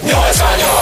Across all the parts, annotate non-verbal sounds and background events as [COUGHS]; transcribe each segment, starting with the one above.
No es extraño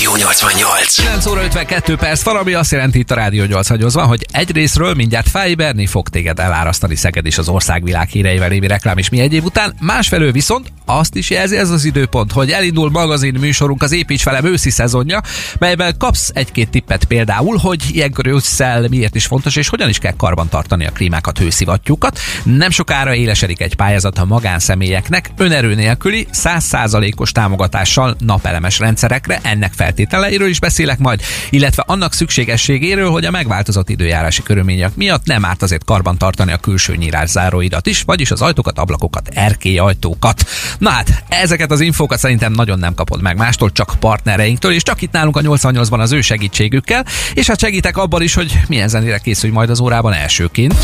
Rádió 88. 9 óra 52 perc van, azt jelenti itt a Rádió 88 van, hogy egyrésztről mindjárt Fájberni fog téged elárasztani Szeged és az országvilág híreivel lévi reklám és mi egy év után. Másfelől viszont azt is jelzi ez az időpont, hogy elindul magazin műsorunk az Építs velem őszi szezonja, melyben kapsz egy-két tippet például, hogy ilyenkor ősszel miért is fontos és hogyan is kell karban tartani a klímákat, hőszivattyúkat. Nem sokára élesedik egy pályázat a magánszemélyeknek, önerő nélküli, 100%-os támogatással napelemes rendszerekre, ennek feltételeiről is beszélek majd, illetve annak szükségességéről, hogy a megváltozott időjárási körülmények miatt nem árt azért karban tartani a külső nyírás záróidat is, vagyis az ajtókat, ablakokat, erkély ajtókat. Na hát, ezeket az infókat szerintem nagyon nem kapod meg mástól, csak partnereinktől, és csak itt nálunk a 88-ban az ő segítségükkel, és hát segítek abban is, hogy milyen zenére készülj majd az órában elsőként.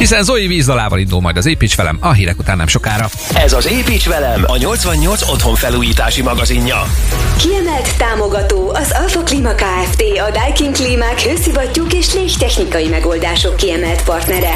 Hiszen Zoe vízdalával indul majd az Építs velem, a hírek után nem sokára. Ez az Építs velem, a 88 otthon felújítási magazinja. Kiemelt támogató az Alfa Klima Kft. A Daikin Klímák hőszivattyúk és légtechnikai megoldások kiemelt partnere.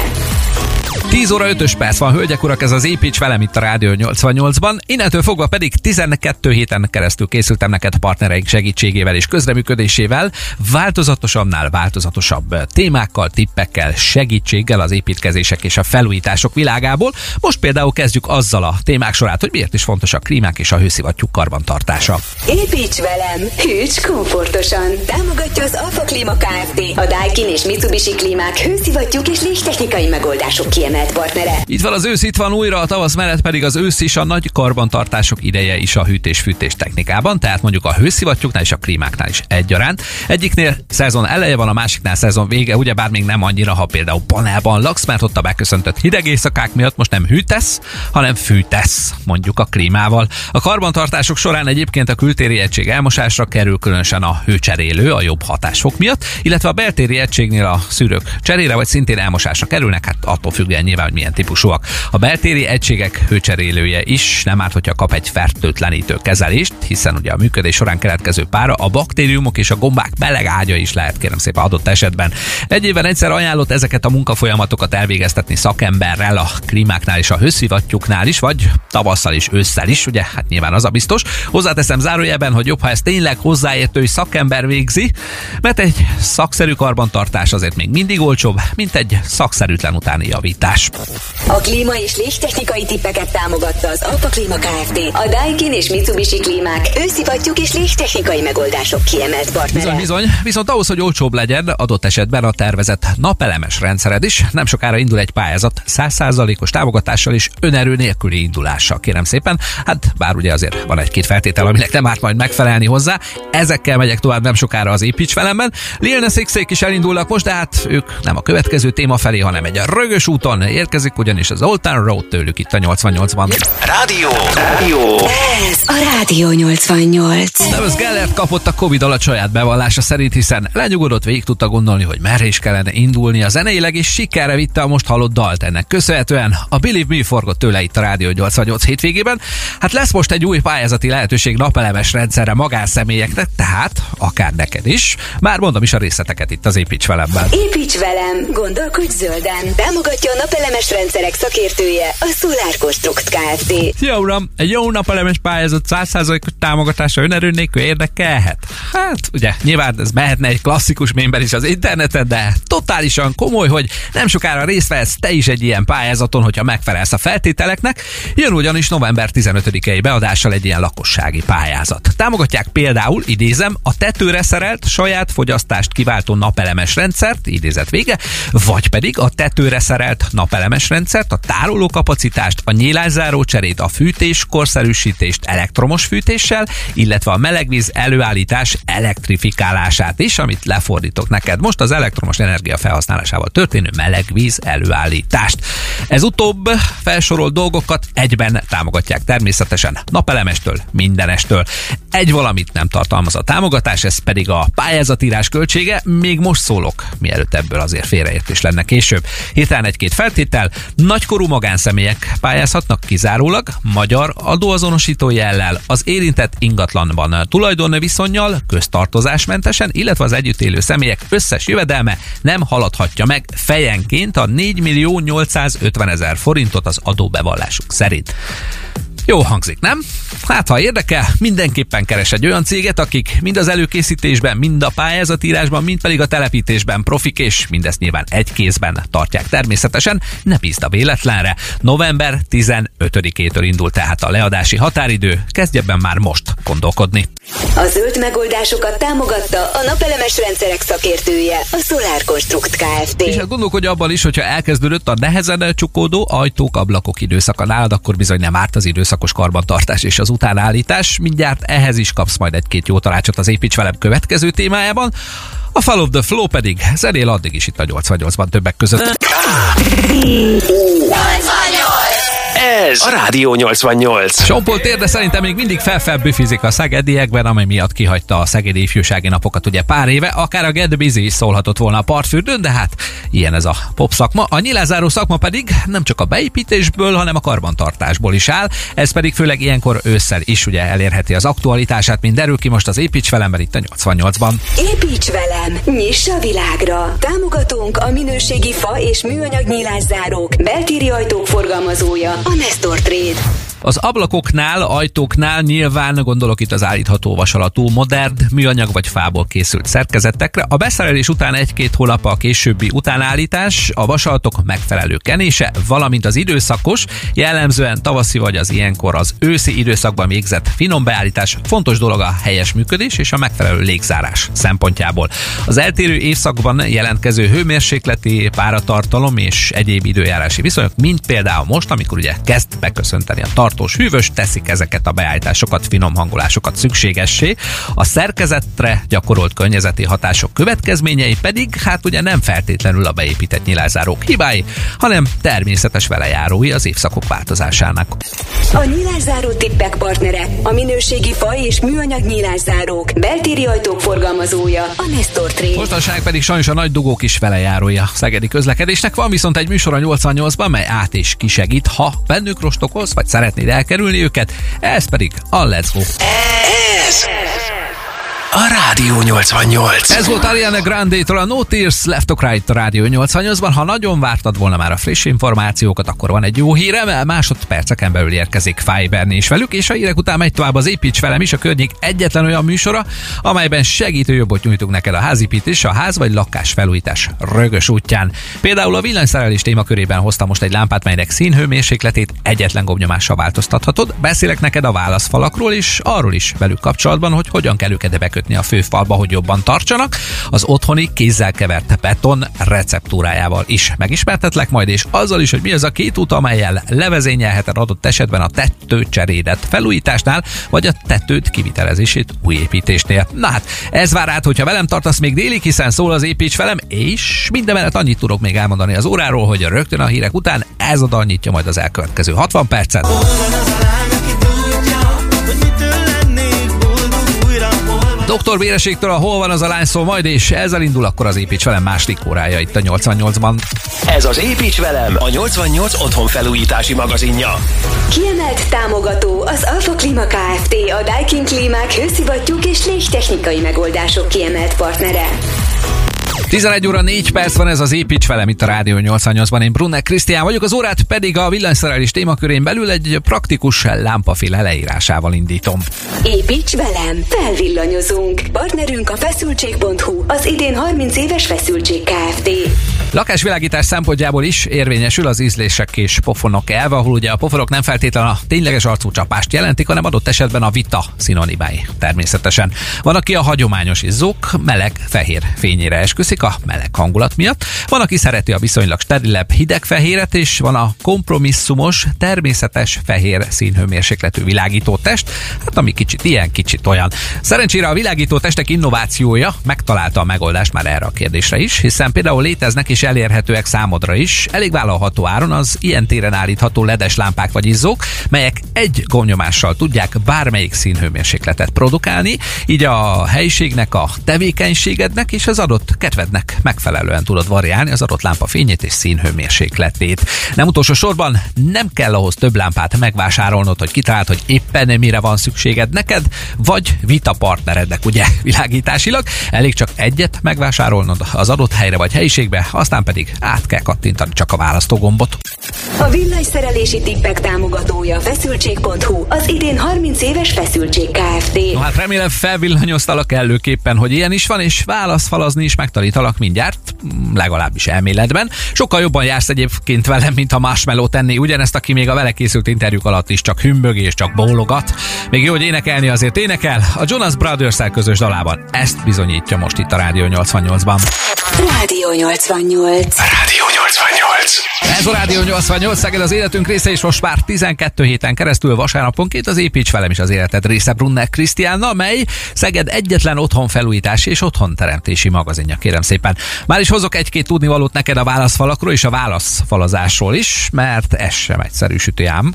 10 óra 5 perc van, hölgyek urak, ez az Építs velem itt a Rádió 88-ban. Innentől fogva pedig 12 héten keresztül készültem neked partnereink segítségével és közreműködésével, változatosabbnál változatosabb témákkal, tippekkel, segítséggel az építkezések és a felújítások világából. Most például kezdjük azzal a témák sorát, hogy miért is fontos a klímák és a hőszivattyúk karbantartása. Építs velem! Hűts komfortosan! Támogatja az Alfa Klima Kft. A Daikin és Mitsubishi klímák hőszivattyúk és légtechnikai megoldások kiemelt partnere. Itt van az ősz, itt van újra, a tavasz mellett pedig az ősz is a nagy karbantartások ideje is a hűtés-fűtés technikában, tehát mondjuk a hőszivattyúknál és a klímáknál is egyaránt. Egyiknél szezon eleje van, a másiknál szezon vége, ugye bár még nem annyira, ha például panelban laksz, mert ott a beköszöntött hideg éjszakák miatt most nem hűtesz, hanem fűtesz, mondjuk a klímával. A karbantartások során egyébként a kültéri egység elmosásra kerül különösen a hőcserélő a jobb hatásfok miatt, illetve a beltéri egységnél a szűrők cserére vagy szintén elmosásra kerülnek, hát attól függően nyilván, hogy milyen típusúak. A beltéri egységek hőcserélője is nem árt, hogyha kap egy fertőtlenítő kezelést, hiszen ugye a működés során keletkező pára a baktériumok és a gombák meleg ágya is lehet, kérem szépen adott esetben. Egy évben egyszer ajánlott ezeket a munkafolyamatokat elvégeztetni szakemberrel a klímáknál és a hőszivattyúknál is, vagy tavasszal is, ősszel is, ugye, hát nyilván az a biztos. Hozzáteszem zárójelben, hogy jobb, ha ezt tényleg hozzáértő szakember végzi, mert egy szakszerű karbantartás azért még mindig olcsóbb, mint egy szakszerűtlen utáni javítás. A klíma és légtechnikai tippeket támogatta az Klima Kft. A Daikin és Mitsubishi klímák hőszivattyúk és légtechnikai megoldások kiemelt partnere. Bizony, bizony. Viszont ahhoz, hogy olcsóbb legyen, adott esetben a tervezett napelemes rendszered is, nem sokára indul egy pályázat 100%-os támogatással és önerő nélküli indulással, kérem szépen. Hát bár ugye azért van egy-két feltétel, aminek nem árt majd megfelelni hozzá. Ezekkel megyek tovább nem sokára az építs velemben. Lil is elindulnak most, de hát ők nem a következő téma felé, hanem egy rögös úton érkezik, ugyanis az Old Town Road tőlük itt a 88-ban. Rádió, rádió, Ez a Rádió 88. Travis Gellert kapott a Covid alatt saját bevallása szerint, hiszen lenyugodott, végig tudta gondolni, hogy merre is kellene indulni a zeneileg, és sikerre vitte a most hallott dalt ennek. Köszönhetően a Believe Me forgott tőle itt a Rádió 88 hétvégében. Hát lesz most egy új pályázati lehetőség napelemes rendszerre magánszemélyeknek, tehát akár neked is. Már mondom is a részleteket itt az Építs velemben. Építs velem, gondolkodj zölden. Támogatja a napelemes rendszerek szakértője, a Solar Construct Kft. Jó uram, egy jó napelemes pályázat 100%-os támogatása önerő nélkül érdekelhet? Hát ugye nyilván ez mehetne egy klasszikus mémben is az interneten, de totálisan komoly, hogy nem sokára részt vesz te is egy ilyen pályázaton, hogyha megfelelsz a feltételeknek. Jön ugyanis november 15-i beadással egy ilyen lakossági pályázat. Támogatják például, idézem, a tetőre szerelt saját fogyasztást kiváltó napelemes rendszert, idézet vége, vagy pedig a tetőre szerelt napelemes rendszert, a tárolókapacitást, a nyílászáró cserét, a fűtés, korszerűsítést elektromos fűtéssel, illetve a melegvíz előállítás elektrifikálását is, amit lefordítok neked most az elektromos energia felhasználásával történő melegvíz előállítást. Ez utóbb felsorolt dolgokat egyben támogatják természetesen napelemestől, mindenestől. Egy valamit nem tartalmaz a támogatás, ez pedig a pályázatírás költsége. Még most szólok, mielőtt ebből azért félreértés lenne később. Hirtelen egy-két feltétel feltétel, nagykorú magánszemélyek pályázhatnak kizárólag magyar adóazonosító jellel, az érintett ingatlanban tulajdonviszonyjal, köztartozásmentesen, illetve az együtt élő személyek összes jövedelme nem haladhatja meg fejenként a 4 millió 850 ezer forintot az adóbevallásuk szerint. Jó hangzik, nem? Hát, ha érdekel, mindenképpen keres egy olyan céget, akik mind az előkészítésben, mind a pályázatírásban, mind pedig a telepítésben profik, és mindezt nyilván egy kézben tartják természetesen, ne bízd a véletlenre. November 15-től indul tehát a leadási határidő, kezdj ebben már most gondolkodni. A zöld megoldásokat támogatta a napelemes rendszerek szakértője, a Solar Construct Kft. És hát gondolkodj abban is, hogyha elkezdődött a nehezen csukódó ajtók, ablakok időszaka nálad, akkor bizony nem árt az időszakos karbantartás és az utánállítás. Mindjárt ehhez is kapsz majd egy-két jó tanácsot az Építs velem következő témájában. A Follow the Flow pedig zenél addig is itt a 88-ban többek között. Ez a Rádió 88. Sompol térde szerintem még mindig felfelbüfizik a szegediekben, amely miatt kihagyta a szegedi ifjúsági napokat ugye pár éve. Akár a Get Busy is szólhatott volna a partfürdőn, de hát ilyen ez a pop szakma. A nyilázáró szakma pedig nem csak a beépítésből, hanem a karbantartásból is áll. Ez pedig főleg ilyenkor ősszel is ugye elérheti az aktualitását, mint derül ki most az Építs velem, itt a 88-ban. Építs velem, nyiss a világra! Támogatunk a minőségi fa és műanyag nyílászárók, beltéri ajtók forgalmazója, a Nestor Trade. Az ablakoknál, ajtóknál nyilván gondolok itt az állítható vasalatú, modern, műanyag vagy fából készült szerkezetekre. A beszerelés után egy-két hónap a későbbi utánállítás, a vasalatok megfelelő kenése, valamint az időszakos, jellemzően tavaszi vagy az ilyenkor az őszi időszakban végzett finom beállítás fontos dolog a helyes működés és a megfelelő légzárás szempontjából. Az eltérő évszakban jelentkező hőmérsékleti, páratartalom és egyéb időjárási viszonyok, mint például most, amikor ugye kezd beköszönteni a tartós hűvös, teszik ezeket a beállításokat, finom hangolásokat szükségessé. A szerkezetre gyakorolt környezeti hatások következményei pedig hát ugye nem feltétlenül a beépített nyilázárók hibái, hanem természetes velejárói az évszakok változásának. A nyílászáró tippek partnere, a minőségi fa és műanyag nyílászárók, beltéri ajtók forgalmazója, a Nestor Trade. Mostanság pedig sajnos a nagy dugók is velejárója a szegedi közlekedésnek. Van viszont egy műsor a 88-ban, mely át és kisegít, ha bennük rostokolsz, vagy szeretnéd elkerülni őket, ez pedig a Let's Go. Ez a Rádió 88. Ez volt Ariana Grande-től a No Tears Left to Cry a Rádió 88-ban. Ha nagyon vártad volna már a friss információkat, akkor van egy jó hírem. Másodperceken belül érkezik Fiberni is velük, és a hírek után megy tovább az építs velem is a környék egyetlen olyan műsora, amelyben segítő jobbot nyújtunk neked a házipítés, a ház vagy lakás felújítás rögös útján. Például a villanyszerelés témakörében hoztam most egy lámpát, melynek színhőmérsékletét egyetlen gombnyomással változtathatod. Beszélek neked a válaszfalakról is, arról is velük kapcsolatban, hogy hogyan kell őket a főfalba, hogy jobban tartsanak. Az otthoni kézzel kevert beton receptúrájával is megismertetlek majd, és azzal is, hogy mi az a két út, amelyel levezényelheted adott esetben a tető cserédet felújításnál, vagy a tetőt kivitelezését újépítésnél. Na hát, ez vár át, hogyha velem tartasz még délig, hiszen szól az építs velem, és mindemellett annyit tudok még elmondani az óráról, hogy rögtön a hírek után ez oda nyitja majd az elkövetkező 60 percet. Doktor Véreségtől a Hol van az a lány szó majd, és ezzel indul akkor az építs velem második órája itt a 88-ban. Ez az Építs velem, a 88 otthon felújítási magazinja. Kiemelt támogató az Alfa Klima Kft. A Daikin Klímák hőszivattyúk és légtechnikai megoldások kiemelt partnere. 11 óra 4 perc van ez az építs velem itt a Rádió 88-ban. Én Brunner Krisztián vagyok, az órát pedig a villanyszerelés témakörén belül egy praktikus lámpaféle leírásával indítom. Építs velem, felvillanyozunk. Partnerünk a feszültség.hu, az idén 30 éves feszültség Kft. Lakásvilágítás szempontjából is érvényesül az ízlések és pofonok elve, ahol ugye a pofonok nem feltétlenül a tényleges arcúcsapást jelentik, hanem adott esetben a vita szinonimái. Természetesen. Van, aki a hagyományos izzók meleg fehér fényére esküszik a meleg hangulat miatt. Van, aki szereti a viszonylag sterilebb hideg fehéret, és van a kompromisszumos, természetes fehér színhőmérsékletű világító test, hát ami kicsit ilyen, kicsit olyan. Szerencsére a világító testek innovációja megtalálta a megoldást már erre a kérdésre is, hiszen például léteznek és elérhetőek számodra is, elég vállalható áron az ilyen téren állítható ledes lámpák vagy izzók, melyek egy gomnyomással tudják bármelyik színhőmérsékletet produkálni, így a helyiségnek, a tevékenységednek és az adott kedvednek megfelelően tudod variálni az adott lámpa fényét és színhőmérsékletét. Nem utolsó sorban nem kell ahhoz több lámpát megvásárolnod, hogy kitaláld, hogy éppen mire van szükséged neked, vagy vita partnerednek, ugye, [LAUGHS] világításilag. Elég csak egyet megvásárolnod az adott helyre vagy helyiségbe, aztán pedig át kell kattintani csak a választógombot. A villanyszerelési tippek támogatója feszültség.hu, az idén 30 éves feszültség Kft. No hát remélem felvillanyoztalak előképpen, hogy ilyen is van, és válaszfalazni is megtanítalak mindjárt, legalábbis elméletben. Sokkal jobban jársz egyébként velem, mint a marshmallow tenni ugyanezt, aki még a vele készült interjúk alatt is csak hümbög és csak bólogat. Még jó, hogy énekelni azért énekel. A Jonas brothers közös dalában ezt bizonyítja most itt a Rádió 88-ban. Rádió 88. Rádió 88. Ez a Rádió 88 Szeged az életünk része, és most már 12 héten keresztül vasárnaponként az Építs velem is az életed része Brunner Krisztiánnal, mely Szeged egyetlen otthon felújítási és otthon teremtési magazinja, kérem szépen. Már is hozok egy-két tudnivalót neked a válaszfalakról és a válaszfalazásról is, mert ez sem egyszerű sütő ám.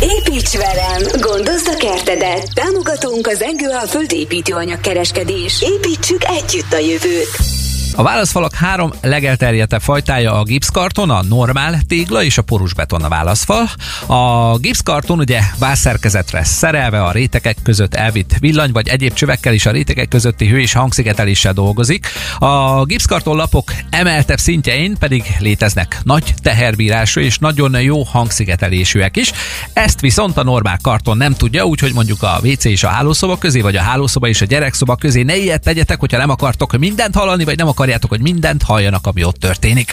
Építs velem! Gondozd a kertedet! Támogatunk az Engőalföld építőanyag kereskedés. Építsük együtt a jövőt! A válaszfalak három legelterjedtebb fajtája a gipszkarton, a normál tégla és a porusbeton a válaszfal. A gipszkarton ugye vászszerkezetre szerelve a rétegek között elvitt villany vagy egyéb csövekkel is a rétegek közötti hő és hangszigeteléssel dolgozik. A gipszkarton lapok emeltebb szintjein pedig léteznek nagy teherbírású és nagyon jó hangszigetelésűek is. Ezt viszont a normál karton nem tudja, úgyhogy mondjuk a WC és a hálószoba közé, vagy a hálószoba és a gyerekszoba közé ne ilyet tegyetek, hogyha nem akartok mindent hallani, vagy nem akarjátok, hogy mindent halljanak, ami ott történik.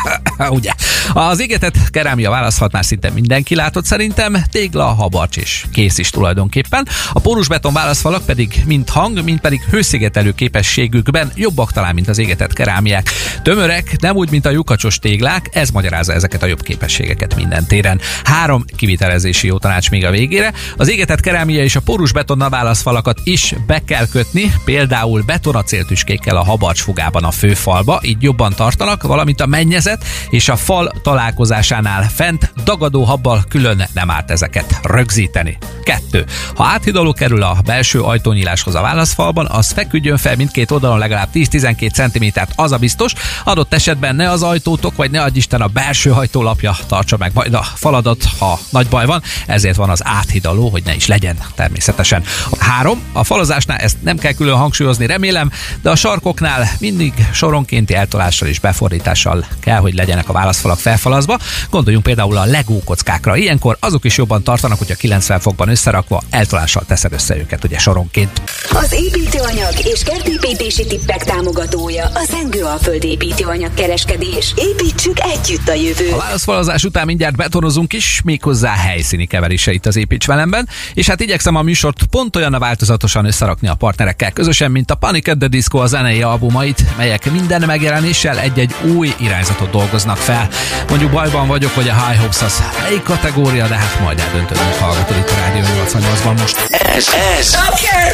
[COUGHS] Ugye? Az égetett kerámia választhat már szinte mindenki látott szerintem, tégla, habarcs és kész is tulajdonképpen. A pórusbeton válaszfalak pedig mind hang, mind pedig hőszigetelő képességükben jobbak talán, mint az égetett kerámiák. Tömörek, nem úgy, mint a lyukacsos téglák, ez magyarázza ezeket a jobb képességeket minden téren. Három kivitelezési jó tanács még a végére. Az égetett kerámia és a porusbetonnal válaszfalakat is be kell kötni, például betonacéltüskékkel a habarcsfugában a főfalba, így jobban tartanak, valamint a mennyezet és a fal találkozásánál fent dagadó habbal külön nem árt ezeket rögzíteni. Kettő. Ha áthidaló kerül a belső ajtónyíláshoz a válaszfalban, az feküdjön fel mindkét oldalon legalább 10-12 cm, az a biztos. Adott esetben ne az ajtótok, vagy ne adj Isten a belső ajtólapja tartsa meg majd a faladat, ha nagy baj van, ezért van az áthidaló, hogy ne is legyen természetesen. Három. A falazásnál ezt nem kell külön hangsúlyozni, remélem, de a sarkoknál mindig soronkénti eltolással és befordítással kell, hogy legyenek a válaszfalak felfalazva. Gondoljunk például a legó kockákra. Ilyenkor azok is jobban tartanak, hogyha 90 fokban összerakva eltolással teszed össze őket, ugye soronként. Az építőanyag és kertépítési tippek támogatója a Zengőalföld építőanyag kereskedés. Építsük együtt a jövőt! A válaszfalazás után mindjárt betonozunk is, méghozzá helyszíni keverése itt az Építs velemben, és hát igyekszem a műsort pont olyan a változatosan összerakni a partnerekkel közösen, mint a Panic at the Disco a zenei albumait, melyek minden megjelenéssel egy-egy új irányzatot dolgoznak fel. Mondjuk bajban vagyok, hogy a High Hopes az melyik kategória, de hát majd eldöntöd, hogy hallgatod itt a Rádió 88-ban most. Ez, ez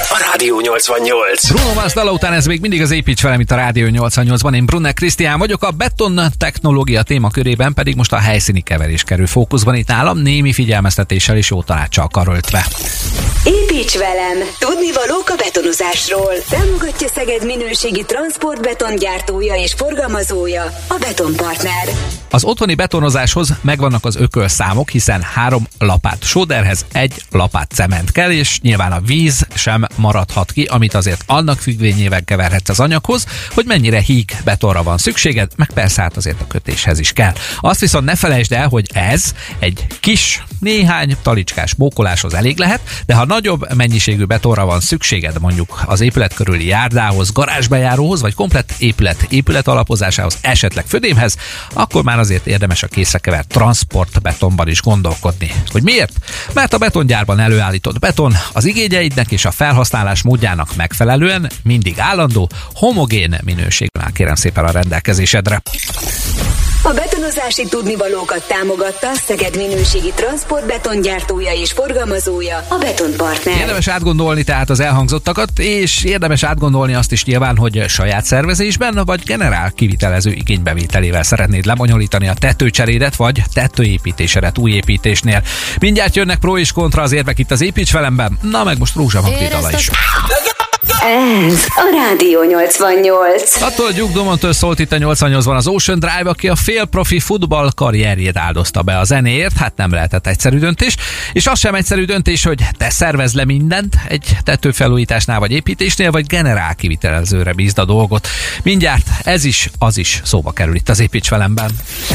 a Rádió 88. Bruno Mars dala után ez még mindig az építs velem itt a Rádió 88-ban. Én Brunner Krisztián vagyok, a beton technológia témakörében pedig most a helyszíni keverés kerül fókuszban itt nálam, némi figyelmeztetéssel és jó tanácssal karöltve. Építs velem! Tudni valók a betonozásról. Támogatja Szeged minőségi transportbeton gyártója és forgalmazója a Betonpartner. Az otthoni betonozáshoz megvannak az ökölszámok, hiszen három lapát sóderhez egy lapát cement kell, és nyilván a víz sem maradhat ki, amit azért annak függvényével keverhetsz az anyaghoz, hogy mennyire híg betonra van szükséged, meg persze hát azért a kötéshez is kell. Azt viszont ne felejtsd el, hogy ez egy kis, néhány talicskás bókoláshoz elég lehet, de ha nagyobb mennyiségű betonra van szükséged, mondjuk az épület körüli járdához, garázsbejáróhoz, vagy komplett épület épület alapozásához, esetleg födémhez, akkor már azért érdemes a készrekevert transportbetonban is gondolkodni. Hogy miért? Mert a betongyárban előállított beton az igényeidnek és a felhasználás módjának megfelelően mindig állandó, homogén minőségben áll kérem szépen a rendelkezésedre. A betonozási tudnivalókat támogatta Szeged minőségi transportbetongyártója és forgalmazója a Betonpartner. Érdemes átgondolni tehát az elhangzottakat, és érdemes átgondolni azt is nyilván, hogy saját szervezésben vagy generál kivitelező igénybevételével szeretnéd lebonyolítani a tetőcserédet vagy tetőépítésedet új építésnél. Mindjárt jönnek pro és kontra az érvek itt az építs velemben, na meg most Rózsa Magdi dala is. Ez a Rádió 88. Attól a Duke szólt itt a 88-ban az Ocean Drive, aki a félprofi futball karrierjét áldozta be a zenéért, hát nem lehetett egyszerű döntés, és az sem egyszerű döntés, hogy te szervez le mindent egy tetőfelújításnál vagy építésnél, vagy generál kivitelezőre bízd a dolgot. Mindjárt ez is, az is szóba kerül itt az Építs velemben.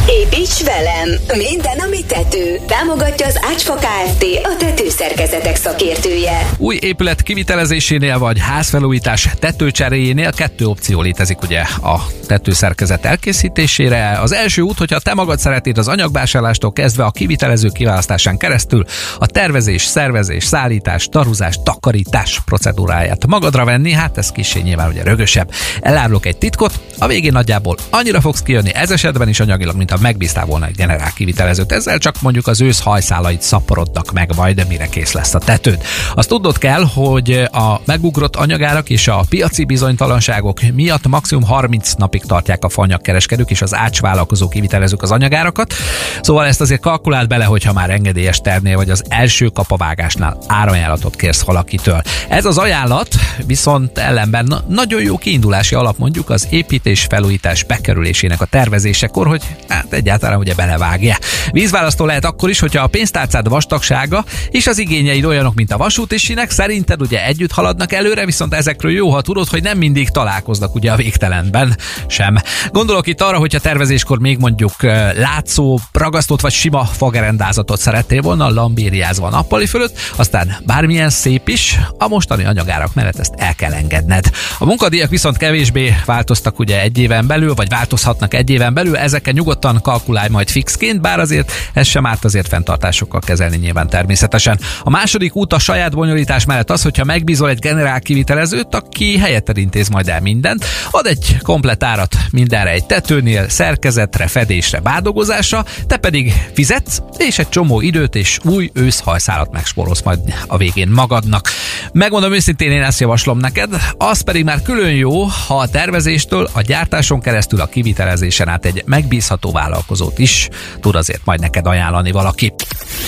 Építs velem! Minden, ami tető. Támogatja az Ácsfa Kft. a tetőszerkezetek szakértője. Új épület kivitelezésénél vagy házfelújítás tetőcseréjénél kettő opció létezik ugye a tetőszerkezet elkészítésére. Az első út, hogyha te magad szeretnéd az anyagvásárlástól kezdve a kivitelező kiválasztásán keresztül a tervezés, szervezés, szállítás, taruzás, takarítás procedúráját magadra venni, hát ez kicsi nyilván ugye rögösebb. Elárulok egy titkot, a végén nagyjából annyira fogsz kijönni ez esetben is anyagilag, mint ha megbíztál volna egy generál kivitelezőt. Ezzel csak mondjuk az ősz hajszálait szaporodnak meg majd, mire kész lesz a tetőd. Azt tudnod kell, hogy a megugrott anyagárak és a piaci bizonytalanságok miatt maximum 30 napig tartják a fanyagkereskedők és az ácsvállalkozók kivitelezők az anyagárakat. Szóval ezt azért kalkuláld bele, hogyha már engedélyes ternél vagy az első kapavágásnál árajánlatot kérsz valakitől. Ez az ajánlat viszont ellenben na- nagyon jó kiindulási alap mondjuk az építés felújítás bekerülésének a tervezésekor, hogy hát egyáltalán ugye belevágja. Vízválasztó lehet akkor is, hogyha a pénztárcád vastagsága és az igényeid olyanok, mint a vasút és sinek, szerinted ugye együtt haladnak előre, viszont ezekről jó, ha tudod, hogy nem mindig találkoznak ugye a végtelenben sem. Gondolok itt arra, hogyha tervezéskor még mondjuk látszó, ragasztott vagy sima fagerendázatot szerettél volna, lambériázva nappali fölött, aztán bármilyen szép is, a mostani anyagárak mellett ezt el kell engedned. A munkadíjak viszont kevésbé változtak ugye egy éven belül, vagy változhatnak egy éven belül, ezeken nyugodtan kalkulálj majd fixként, bár azért ez sem árt azért fenntartásokkal kezelni nyilván természetesen. A második út a saját bonyolítás mellett az, hogyha megbízol egy generál kivitelezőt, aki helyetted intéz majd el mindent, ad egy komplet árat mindenre egy tetőnél, szerkezetre, fedésre, bádogozásra, te pedig fizetsz, és egy csomó időt és új őszhajszálat megspórolsz majd a végén magadnak. Megmondom őszintén, én ezt javaslom neked, az pedig már külön jó, ha a tervezéstől, a gyártáson keresztül a kivitelezésen át egy megbízható vállalkozót is tud azért majd neked ajánlani valaki.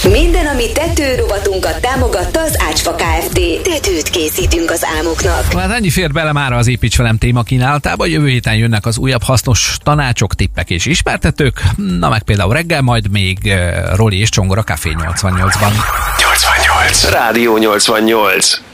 Minden, ami tető rovatunkat támogatta az Ácsfa Kft. Tetőt készítünk az álmoknak. Hát ennyi fér bele már az Építs velem téma kínálatába. Jövő héten jönnek az újabb hasznos tanácsok, tippek és ismertetők. Na meg például reggel majd még uh, Roli és Csongora Café 88-ban. 88. Rádió 88.